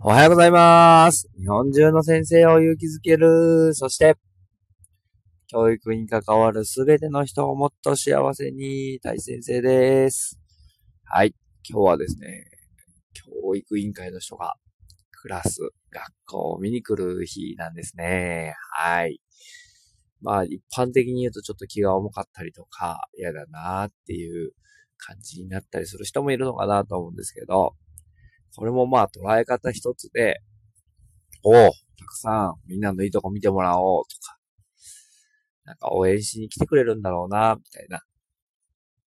おはようございます。日本中の先生を勇気づける。そして、教育に関わるすべての人をもっと幸せに、大先生です。はい。今日はですね、教育委員会の人がクラス、学校を見に来る日なんですね。はい。まあ、一般的に言うとちょっと気が重かったりとか、嫌だなっていう感じになったりする人もいるのかなと思うんですけど、これもまあ捉え方一つで、おう、たくさんみんなのいいとこ見てもらおうとか、なんか応援しに来てくれるんだろうな、みたいな、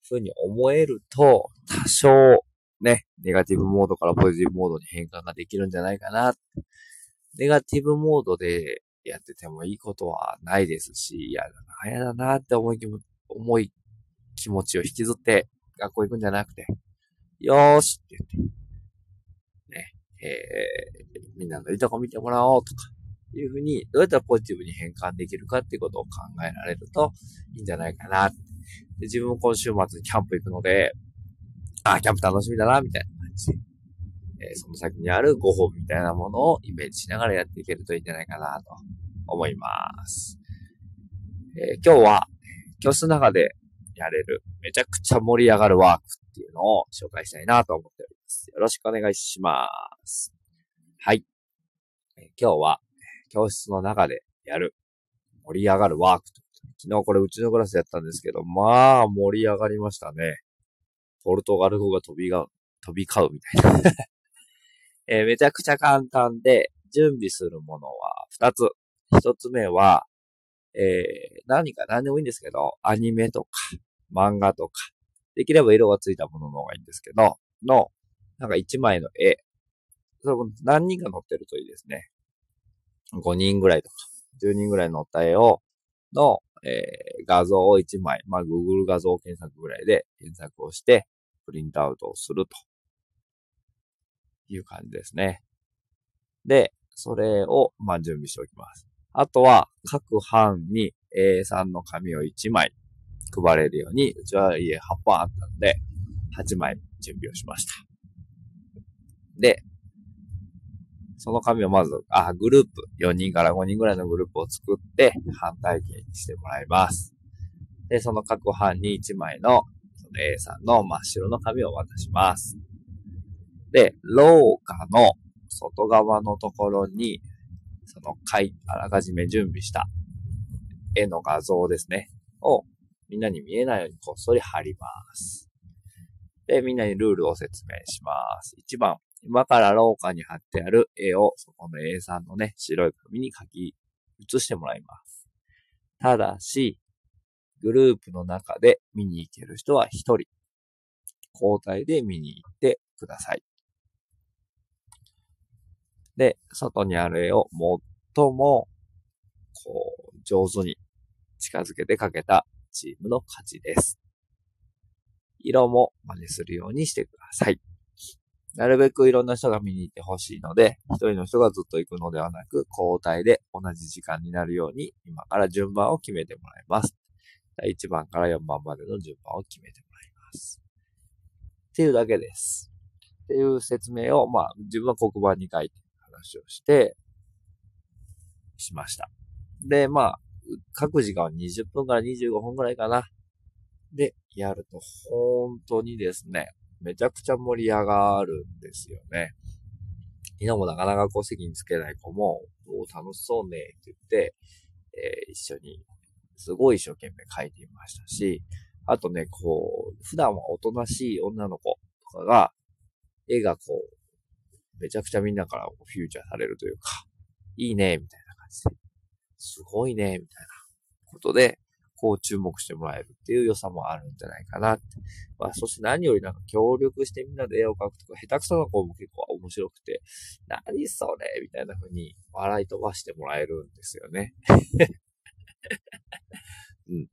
ふうに思えると、多少、ね、ネガティブモードからポジティブモードに変換ができるんじゃないかな。ネガティブモードでやっててもいいことはないですし、嫌だな、嫌だなって思い気も、思い気持ちを引きずって学校行くんじゃなくて、よーしって言って、えー、みんなのいいとこ見てもらおうとか、いうふうに、どうやったらポジティブに変換できるかっていうことを考えられるといいんじゃないかな。で自分も今週末にキャンプ行くので、あ、キャンプ楽しみだな、みたいな感じ、えーその先にあるご褒美みたいなものをイメージしながらやっていけるといいんじゃないかなと思います。えー今日は、教室の中でやれる、めちゃくちゃ盛り上がるワークっていうのを紹介したいなと思っており。よろしくお願いします。はい。今日は、教室の中でやる、盛り上がるワークと。昨日これうちのクラスやったんですけど、まあ、盛り上がりましたね。ポルトガル語が飛びが、飛び交うみたいな。えーめちゃくちゃ簡単で、準備するものは2つ。1つ目は、えー何か何でもいいんですけど、アニメとか、漫画とか、できれば色がついたものの方がいいんですけど、の、なんか1枚の絵。それも何人か載ってるといいですね。5人ぐらいとか、10人ぐらい載った絵を、の、えー画像を1枚、まあ、Google 画像検索ぐらいで検索をして、プリントアウトをすると。いう感じですね。で、それを、まあ、準備しておきます。あとは、各班に A3 の紙を1枚配れるように、うちは家8本あったので、8枚準備をしました。で、その紙をまず、あ、グループ、4人から5人ぐらいのグループを作って、班体験にしてもらいます。で、その各班に1枚の、その A さんの真っ白の紙を渡します。で、廊下の外側のところに、その書い、あらかじめ準備した絵の画像ですね、をみんなに見えないようにこっそり貼ります。で、みんなにルールを説明します。1番、今から廊下に貼ってある絵を、そこの A さんのね、白い紙に書き写してもらいます。ただし、グループの中で見に行ける人は1人、交代で見に行ってください。で、外にある絵を最も、こう、上手に近づけて描けたチームの勝ちです。色も真似するようにしてください。なるべくいろんな人が見に行ってほしいので、一人の人がずっと行くのではなく、交代で同じ時間になるように、今から順番を決めてもらいます。1番から4番までの順番を決めてもらいます。っていうだけです。っていう説明を、まあ、自分は黒板に書いて話をして、しました。で、まあ、各時間は20分から25分くらいかな。で、やると、本当にですね、めちゃくちゃ盛り上がるんですよね。昨日もなかなかこう席につけない子も、お楽しそうねって言って、えー一緒に、すごい一生懸命書いていましたし、あとね、こう、普段はおとなしい女の子とかが、絵がこう、めちゃくちゃみんなからフューチャーされるというか、いいね、みたいな感じで、すごいね、みたいなことで、こう注目してもらえるっていう良さもあるんじゃないかなって。まあ、そして何よりなんか協力してみんなで絵を描くとか、下手くそな子も結構面白くて、何それみたいな風に笑い飛ばしてもらえるんですよね。うん。っ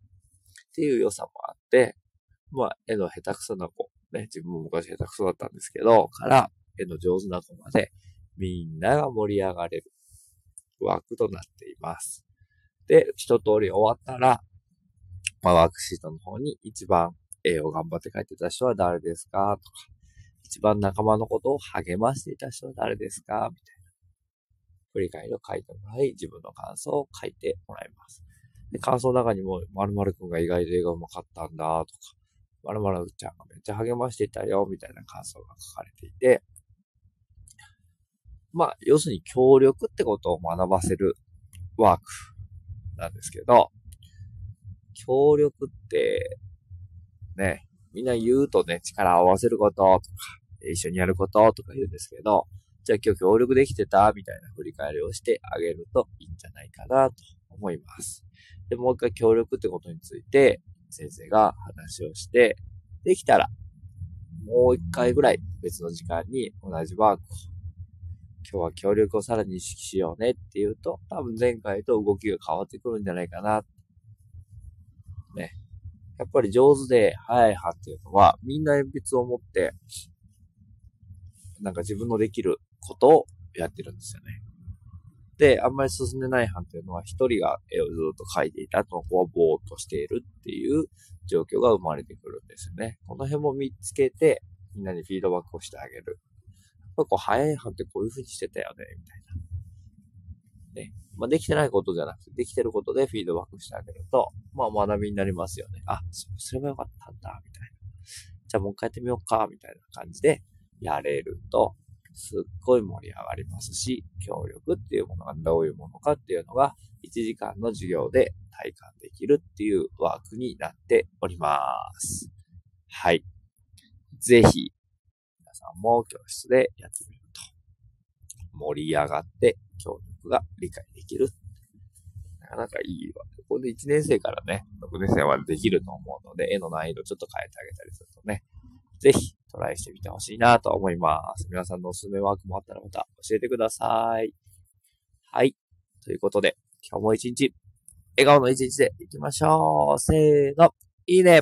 ていう良さもあって、まあ、絵の下手くそな子、ね、自分も昔下手くそだったんですけど、から、絵の上手な子まで、みんなが盛り上がれる枠となっています。で、一通り終わったら、まあ、ワークシートの方に一番絵を頑張って描いてた人は誰ですかとか、一番仲間のことを励ましていた人は誰ですかみたいな。振り返りを書いてもらい、自分の感想を書いてもらいます。で、感想の中にも、〇〇くんが意外と絵がうまかったんだ、とか、〇〇ちゃんがめっちゃ励ましていたよ、みたいな感想が書かれていて、まあ、要するに協力ってことを学ばせるワークなんですけど、協力って、ね、みんな言うとね、力を合わせることとか、一緒にやることとか言うんですけど、じゃあ今日協力できてたみたいな振り返りをしてあげるといいんじゃないかなと思います。で、もう一回協力ってことについて先生が話をして、できたらもう一回ぐらい別の時間に同じワークを今日は協力をさらに意識しようねって言うと、多分前回と動きが変わってくるんじゃないかな。ね。やっぱり上手で早い派っていうのは、みんな鉛筆を持って、なんか自分のできることをやってるんですよね。で、あんまり進んでない班っていうのは、一人が絵をずっと描いていた後の子はぼーっとしているっていう状況が生まれてくるんですよね。この辺も見つけて、みんなにフィードバックをしてあげる。やっぱこう、早い班ってこういう風にしてたよね、みたいな。ね。まあ、できてないことじゃなくて、できてることでフィードバックしてあげると、まあ、学びになりますよね。あ、そうすればよかったんだ、みたいな。じゃあもう一回やってみようか、みたいな感じでやれると、すっごい盛り上がりますし、協力っていうものがどういうものかっていうのが、1時間の授業で体感できるっていうワークになっております。はい。ぜひ、皆さんも教室でやってみると、盛り上がって協力が理解できる。なかなかいいわ。これで1年生からね、6年生までできると思うので、絵の難易度ちょっと変えてあげたりするとね、ぜひトライしてみてほしいなと思います。皆さんのおすすめワークもあったらまた教えてください。はい。ということで、今日も一日、笑顔の一日で行きましょう。せーの、いいね